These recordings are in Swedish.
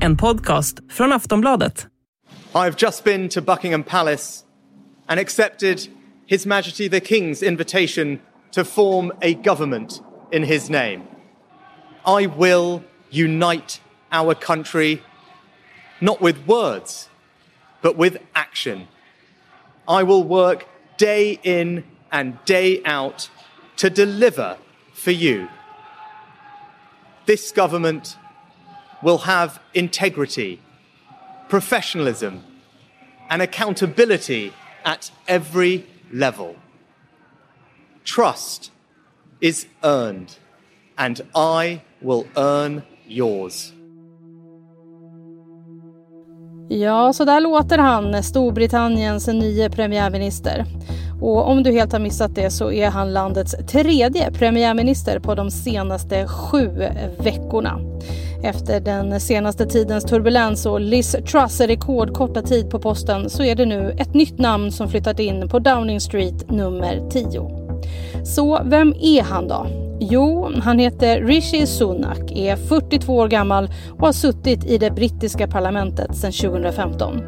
En podcast från Aftonbladet. I've just been to Buckingham Palace and accepted His Majesty the King's invitation to form a government in his name. I will unite our country not with words, but with action. I will work day in and day out to deliver for you. This government will have integrity, professionalism, and accountability at every level. Trust is earned, and I will earn yours. Ja, så där låter han, Storbritanniens nye premiärminister. Och om du helt har missat det så är han landets tredje premiärminister på de senaste sju veckorna. Efter den senaste tidens turbulens och Liz Truss rekordkorta tid på posten så är det nu ett nytt namn som flyttat in på Downing Street nummer 10. Så vem är han då? Jo, han heter Rishi Sunak, är 42 år gammal och har suttit i det brittiska parlamentet sedan 2015.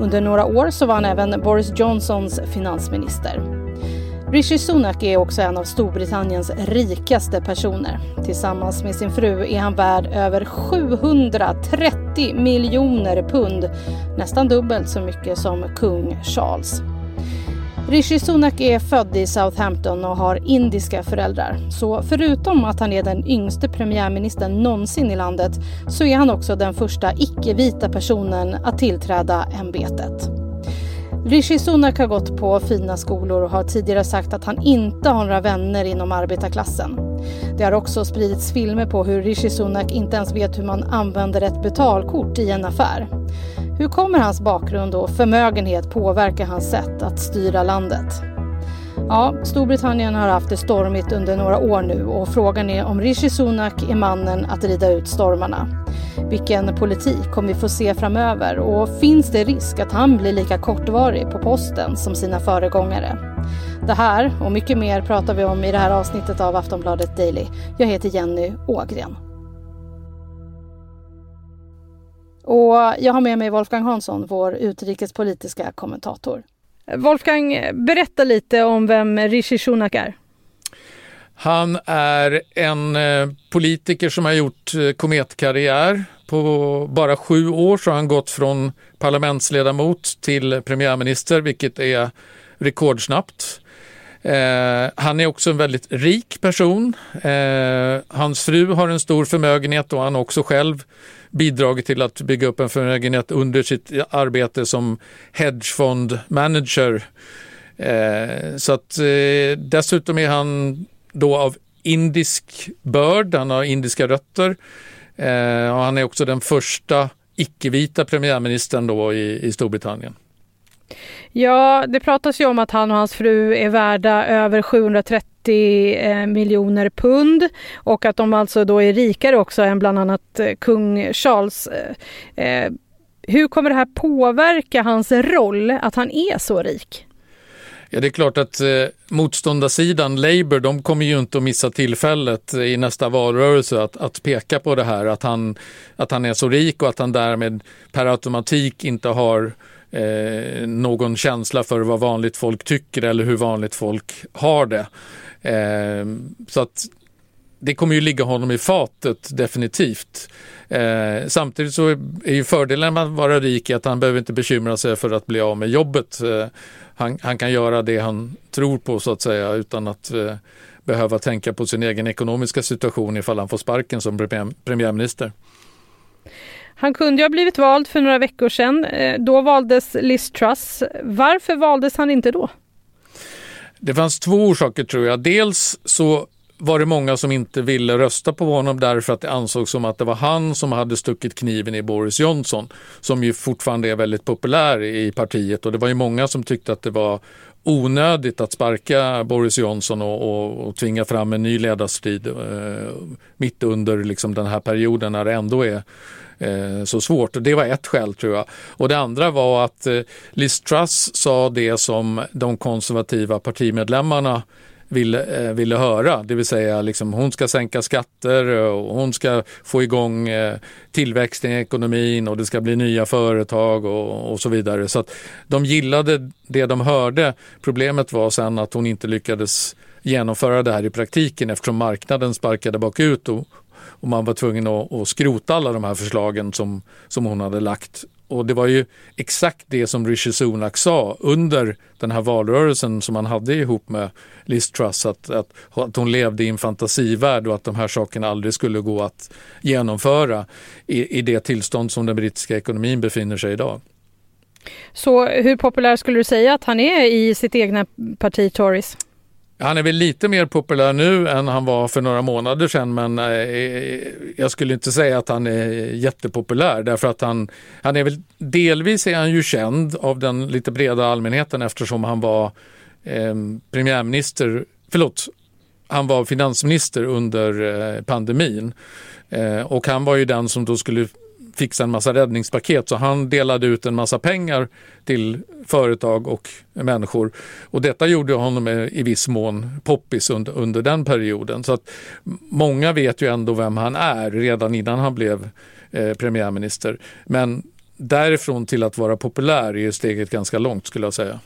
Under några år så var han även Boris Johnsons finansminister. Rishi Sunak är också en av Storbritanniens rikaste personer. Tillsammans med sin fru är han värd över 730 miljoner pund. Nästan dubbelt så mycket som kung Charles. Rishi Sunak är född i Southampton och har indiska föräldrar. Så förutom att han är den yngste premiärministern någonsin i landet så är han också den första icke-vita personen att tillträda ämbetet. Rishi Sunak har gått på fina skolor och har tidigare sagt att han inte har några vänner inom arbetarklassen. Det har också spridits filmer på hur Rishi Sunak inte ens vet hur man använder ett betalkort i en affär. Hur kommer hans bakgrund och förmögenhet påverka hans sätt att styra landet? Ja, Storbritannien har haft det stormigt under några år nu och frågan är om Rishi Sunak är mannen att rida ut stormarna. Vilken politik kommer vi få se framöver och finns det risk att han blir lika kortvarig på posten som sina föregångare? Det här och mycket mer pratar vi om i det här avsnittet av Aftonbladet Daily. Jag heter Jenny Ågren. Och jag har med mig Wolfgang Hansson, vår utrikespolitiska kommentator. Wolfgang, berätta lite om vem Rishi Sunak är. Han är en eh, politiker som har gjort eh, kometkarriär. På bara sju år så har han gått från parlamentsledamot till premiärminister, vilket är rekordsnabbt. Eh, han är också en väldigt rik person. Eh, hans fru har en stor förmögenhet och han har också själv bidragit till att bygga upp en förmögenhet under sitt arbete som hedgefondmanager. Eh, så att eh, dessutom är han då av indisk börd, han har indiska rötter eh, och han är också den första icke-vita premiärministern då i, i Storbritannien. Ja, det pratas ju om att han och hans fru är värda över 730 eh, miljoner pund och att de alltså då är rikare också än bland annat eh, kung Charles. Eh, eh hur kommer det här påverka hans roll, att han är så rik? Ja, det är klart att eh, motståndarsidan, Labour, de kommer ju inte att missa tillfället eh, i nästa valrörelse att, att peka på det här, att han, att han är så rik och att han därmed per automatik inte har eh, någon känsla för vad vanligt folk tycker eller hur vanligt folk har det. Eh, så att det kommer ju ligga honom i fatet definitivt. Eh, samtidigt så är ju fördelen med att vara rik att han behöver inte bekymra sig för att bli av med jobbet. Eh, han, han, kan göra det han tror på så att säga utan att eh, behöva tänka på sin egen ekonomiska situation ifall han får sparken som premiär, premiärminister. Han kunde ju ha blivit vald för några veckor sedan. Eh, då valdes Liz Truss. Varför valdes han inte då? Det fanns två orsaker tror jag. Dels så var det många som inte ville rösta på honom därför att det ansågs som att det var han som hade stuckit kniven i Boris Johnson som ju fortfarande är väldigt populär i partiet och det var ju många som tyckte att det var onödigt att sparka Boris Johnson och, och, och tvinga fram en ny ledarstrid eh, mitt under liksom den här perioden när det ändå är eh, så svårt. Det var ett skäl tror jag. Och det andra var att eh, Liz Truss sa det som de konservativa partimedlemmarna ville, eh, ville höra. Det vill säga liksom, hon ska sänka skatter och hon ska få igång eh, tillväxten i ekonomin och det ska bli nya företag och, och så vidare. Så att de gillade det de hörde. Problemet var sen att hon inte lyckades genomföra det här i praktiken eftersom marknaden sparkade bakut och, och man var tvungen att, att skrota alla de här förslagen som, som hon hade lagt och det var ju exakt det som Rishi Sunak sa under den här valrörelsen som han hade ihop med Liz Truss, att, att, att hon levde i en fantasivärld och att de här sakerna aldrig skulle gå att genomföra i, i det tillstånd som den brittiska ekonomin befinner sig idag. Så hur populär skulle du säga att han är i sitt egna parti Tories? Han är väl lite mer populär nu än han var för några månader sedan men eh, eh, jag skulle inte säga att han är jättepopulär därför att han, han är väl delvis är han ju känd av den lite breda allmänheten eftersom han var eh, premiärminister, förlåt, han var finansminister under eh, pandemin. Eh, och han var ju den som då skulle fixa en massa räddningspaket så han delade ut en massa pengar till företag och människor. Och detta gjorde honom i viss mån poppis under, under den perioden. Så att många vet ju ändå vem han är redan innan han blev eh, premiärminister. Men därifrån till att vara populär är steget ganska långt skulle jag säga.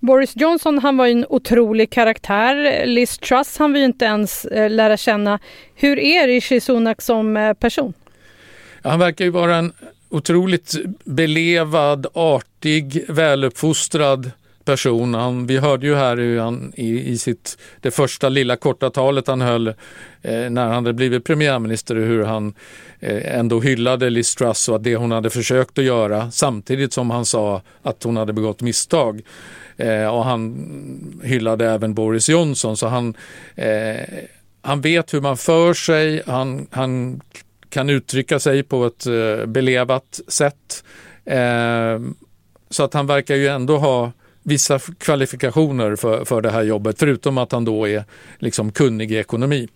Boris Johnson han var en otrolig karaktär. Liz Truss han vill inte ens eh, lära känna. Hur är Rishi Sunak som eh, person? Han verkar ju vara en otroligt belevad, artig, väluppfostrad person. Han, vi hörde ju här hur han i, i sitt, det första lilla korta talet han höll eh, när han hade blivit premiärminister hur han eh, ändå hyllade Liz Truss och det hon hade försökt att göra samtidigt som han sa att hon hade begått misstag. Eh, och han hyllade även Boris Johnson så han, eh, han vet hur man för sig, han, han kan uttrycka sig på ett eh, belevat sätt. Eh, så att han verkar ju ändå ha vissa kvalifikationer för, för det här jobbet, förutom att han då är liksom kunnig i ekonomi.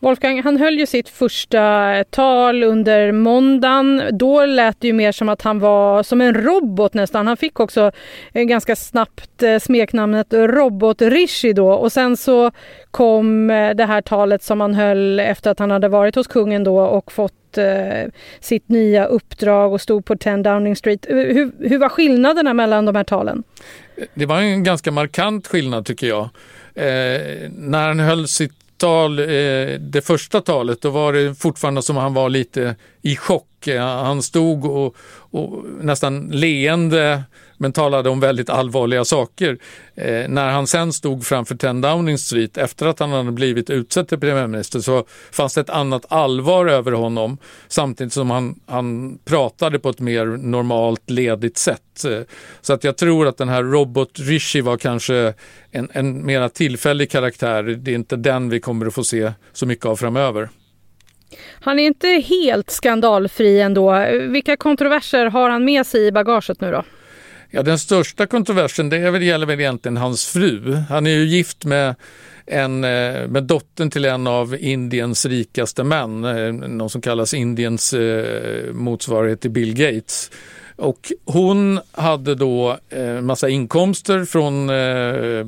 Wolfgang, han höll ju sitt första eh, tal under måndagen. Då lät det ju mer som att han var som en robot nästan. Han fick också eh, ganska snabbt eh, smeknamnet Robot-Rishi då och sen så kom det här talet som han höll efter att han hade varit hos kungen då och fått eh, sitt nya uppdrag och stod på 10 Downing Street. Hur, hur var skillnaderna mellan de här talen? Det var en ganska markant skillnad tycker jag. Eh, när han höll sitt tal, eh, det första talet, då var det fortfarande som han var lite i chock. Eh, han stod och, och nästan leende men talade om väldigt allvarliga saker. Eh, när han sen stod framför 10 Downing Street efter att han hade blivit utsedd till premiärminister så fanns det ett annat allvar över honom samtidigt som han, han pratade på ett mer normalt ledigt sätt. Eh, så att jag tror att den här Robot Rishi var kanske en, en mera tillfällig karaktär. Det är inte den vi kommer att få se så mycket av framöver. Han är inte helt skandalfri ändå. Vilka kontroverser har han med sig i bagaget nu då? Ja, den största kontroversen det är väl, gäller väl egentligen hans fru. Han är ju gift med, en, eh, med dottern till en av Indiens rikaste män, eh, någon som kallas Indiens eh, motsvarighet till Bill Gates. Och hon hade då eh, massa inkomster från eh,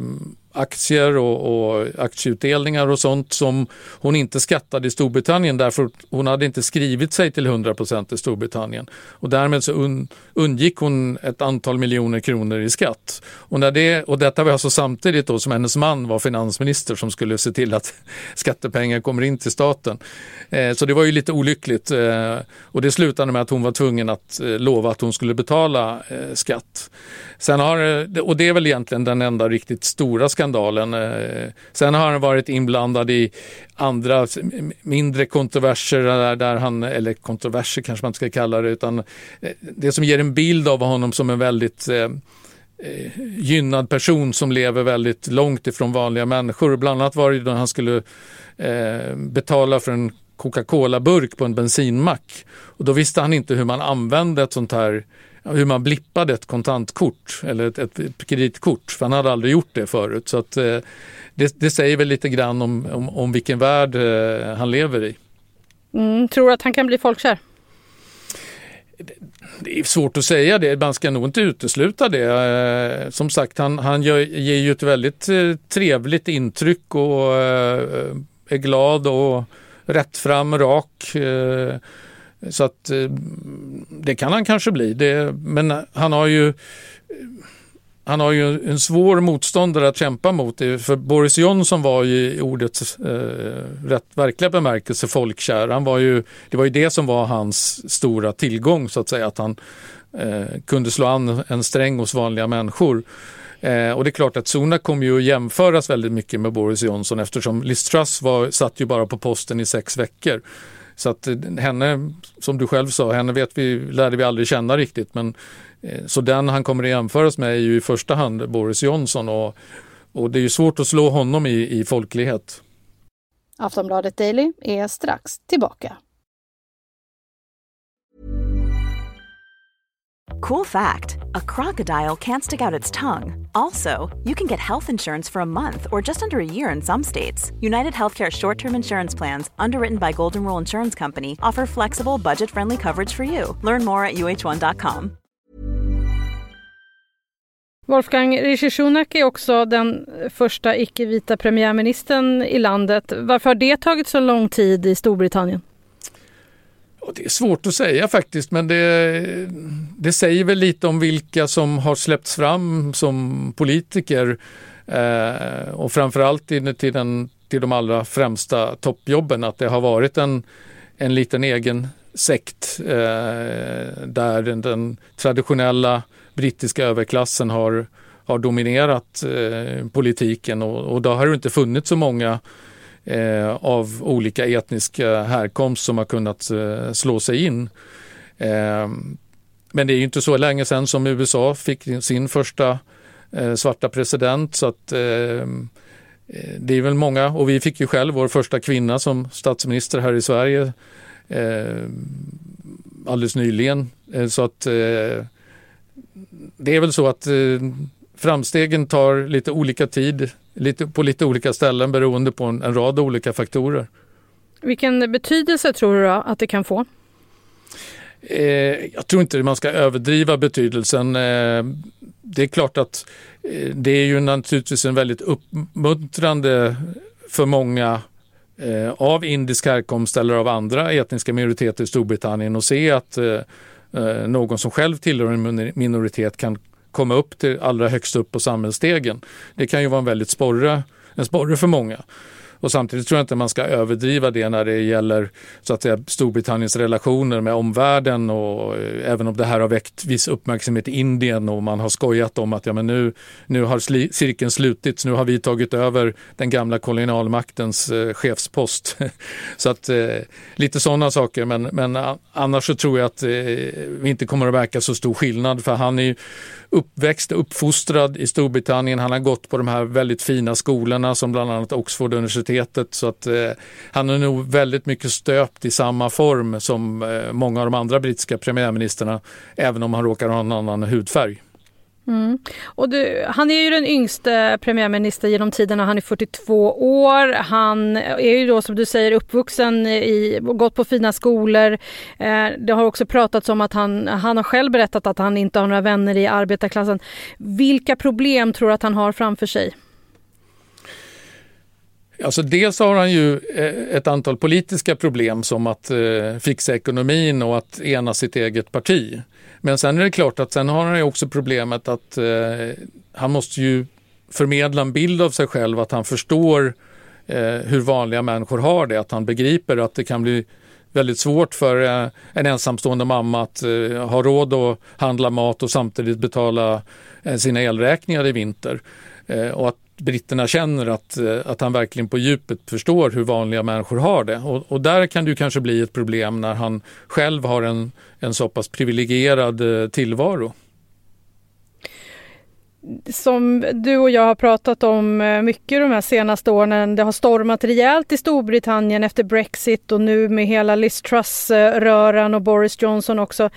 aktier och, och, aktieutdelningar och sånt som hon inte skattade i Storbritannien därför hon hade inte skrivit sig till 100% i Storbritannien. Och därmed så un, undgick hon ett antal miljoner kronor i skatt. Och, när det, och detta var alltså samtidigt då som hennes man var finansminister som skulle se till att skattepengar kommer in till staten. Eh, så det var ju lite olyckligt eh, och det slutade med att hon var tvungen att eh, lova att hon skulle betala eh, skatt. Sen har, eh, och det är väl egentligen den enda riktigt stora skandalen. Eh, sen har han varit inblandad i andra mindre kontroverser där, där han, eller kontroverser kanske man inte ska kalla det, utan eh, det som ger en bild av honom som en väldigt eh, eh, gynnad person som lever väldigt långt ifrån vanliga människor. Bland annat var det då han skulle eh, betala för en Coca-Cola-burk på en bensinmack. Och då visste han inte hur man använde ett sånt här hur man blippade ett kontantkort eller ett, ett kreditkort, för han hade aldrig gjort det förut. Så att, eh, det, det, säger väl lite grann om, om, om vilken värld eh, han lever i. Mm, tror du att han kan bli folkkär? Det är svårt att säga det, man ska nog inte utesluta det. Som sagt, han, han gör, ger ju ett väldigt trevligt intryck och är glad och rättfram, rak. Så att eh, det kan han kanske bli. Det, men han har ju han har ju en svår motståndare att kämpa mot. För Boris Johnson var ju i ordets eh, rätt verkliga bemärkelse folkkär. Han var ju, det var ju det som var hans stora tillgång så att säga, att han eh, kunde slå an en sträng hos vanliga människor. Eh, och det är klart att Sunak kommer ju att jämföras väldigt mycket med Boris Johnson eftersom Liz Truss var, satt ju bara på posten i sex veckor. Så att eh, henne, som du själv sa, henne vet vi, lärde vi aldrig känna riktigt men eh, så den han kommer att jämföras med är ju i första hand Boris Johnson och, och det är ju svårt att slå honom i, i folklighet. Aftonbladet Daily är strax tillbaka. Cool fact a crocodile can't stick out its tongue. Also, you can get health insurance for a month or just under a year in some states. United Healthcare short term insurance plans, underwritten by Golden Rule Insurance Company, offer flexible, budget friendly coverage for you. Learn more at uh1.com. Wolfgang Rishi Sunak är också den första icke-vita premiärministern i landet. Varför har det tagit så lång tid i Storbritannien? Det är svårt att säga faktiskt, men det, det säger väl lite om vilka som har släppts fram som politiker eh, och framförallt till, till, den, till de allra främsta toppjobben, att det har varit en, en liten egen sekt eh, där den, den traditionella brittiska överklassen har, har dominerat eh, politiken och, och då har det inte funnits så många eh, av olika etniska eh, härkomst som har kunnat eh, slå sig in. Eh, men det är inte så länge sedan som USA fick sin första eh, svarta president så att ehm, eh, det är väl många och vi fick ju själv vår första kvinna som statsminister här i Sverige ehm, alldeles nyligen. Eh, så att eh, det är väl så att eh, framstegen tar lite olika tid lite, på lite olika ställen beroende på en, en rad olika faktorer. Vilken betydelse tror du att det kan få? Eh, jag tror inte man ska överdriva betydelsen. Eh, det är klart att eh, det är ju naturligtvis en väldigt uppmuntrande för många eh, av indisk härkomst eller av andra etniska minoriteter i Storbritannien att se att eh, Eh, någon som själv tillhör en minoritet kan komma upp till allra högst upp på samhällsstegen. Det kan ju vara en väldigt sporre, en sporre för många. Och samtidigt tror jag inte man ska överdriva det när det gäller så att säga, Storbritanniens relationer med omvärlden och eh, även om det här har väckt viss uppmärksamhet i Indien och man har skojat om att ja, men nu, nu har cirkeln slutits, nu har vi tagit över den gamla kolonialmaktens eh, chefspost. så att eh, lite sådana saker men, men annars så tror jag att eh, vi inte kommer att verka så stor skillnad för han är uppväxt och uppfostrad i Storbritannien. Han har gått på de här väldigt fina skolorna som bland annat Oxford universitet universitetet så att eh, han är nog väldigt mycket stöpt i samma form som eh, många av de andra brittiska premiärministrarna även om han råkar ha en annan hudfärg. Mm. Och du, han är ju den yngste premiärminister genom tiderna. Han är 42 år. Han är ju då som du säger uppvuxen i, gått på fina skolor. Eh, det har också pratats om att han, han har själv berättat att han inte har några vänner i arbetarklassen. Vilka problem tror du att han har framför sig? Alltså dels har han ju eh, ett antal politiska problem som att eh, fixa ekonomin och att ena sitt eget parti. Men sen är det klart att sen har han ju också problemet att eh, han måste ju förmedla en bild av sig själv, att han förstår hur vanliga människor har det, att han begriper att det kan bli väldigt svårt för en ensamstående mamma att ha råd att handla mat och samtidigt betala sina elräkningar i vinter. och att britterna känner att, eh, att han verkligen på djupet förstår hur vanliga människor har det. Och, och där kan det kanske bli ett problem när han själv har en, en så pass privilegierad eh, tillvaro som du och jag har pratat om eh, mycket de här senaste åren. Det har stormat rejält i Storbritannien efter Brexit och nu med hela Liz Truss-röran och Boris Johnson också.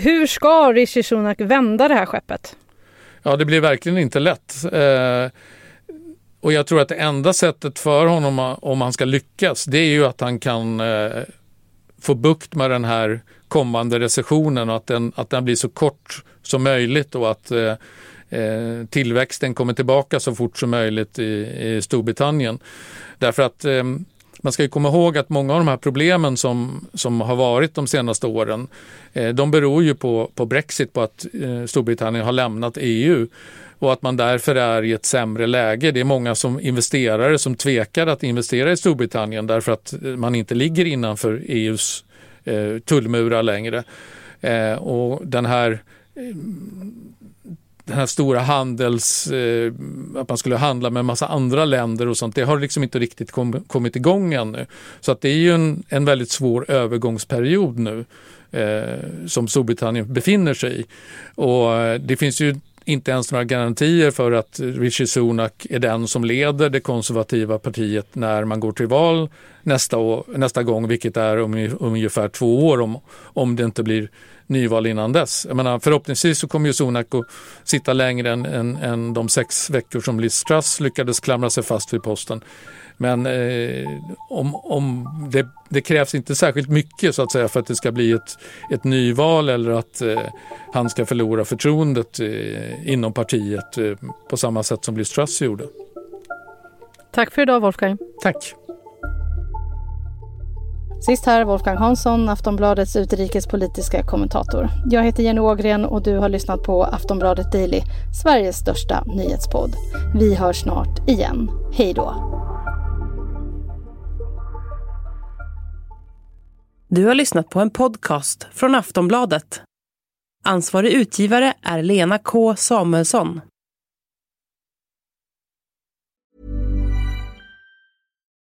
Hur ska Rishi Sunak vända det här skeppet? Ja, det blir verkligen inte lätt. Eh, och jag tror att det enda sättet för honom om han ska lyckas, det är ju att han kan eh, få bukt med den här kommande recessionen och att den, att den blir så kort som möjligt och att eh, eh, tillväxten kommer tillbaka så fort som möjligt i, i Storbritannien. Därför att eh, man ska ju komma ihåg att många av de här problemen som, som har varit de senaste åren, eh, de beror ju på, på Brexit, på att eh, Storbritannien har lämnat EU och att man därför är i ett sämre läge. Det är många som investerare som tvekar att investera i Storbritannien därför att eh, man inte ligger innanför EUs eh, tullmurar längre. Eh, och den här eh, den här stora handels, eh, att man skulle handla med en massa andra länder och sånt, det har liksom inte riktigt kom, kommit igång ännu. Så att det är ju en, en väldigt svår övergångsperiod nu eh, som Storbritannien befinner sig i. Och eh, det finns ju inte ens några garantier för att Rishi Sunak är den som leder det konservativa partiet när man går till val nästa, år, nästa gång, vilket är om, om ungefär två år om, om det inte blir nyval innan dess. Jag menar, förhoppningsvis så kommer ju Sunak att sitta längre än, än, än de sex veckor som Liz Truss lyckades klamra sig fast vid posten. Men eh, om, om det, det, krävs inte särskilt mycket så att säga för att det ska bli ett, ett nyval eller att eh, han ska förlora förtroendet eh, inom partiet eh, på samma sätt som Liz Truss gjorde. Tack för idag Wolfgang. Tack. Sist här Wolfgang Hansson, Aftonbladets utrikespolitiska kommentator. Jag heter Jenny Ågren och du har lyssnat på Aftonbladet Daily, Sveriges största nyhetspodd. Vi hörs snart igen. Hej då! Du har lyssnat på en podcast från Aftonbladet. Ansvarig utgivare är Lena K Samuelsson.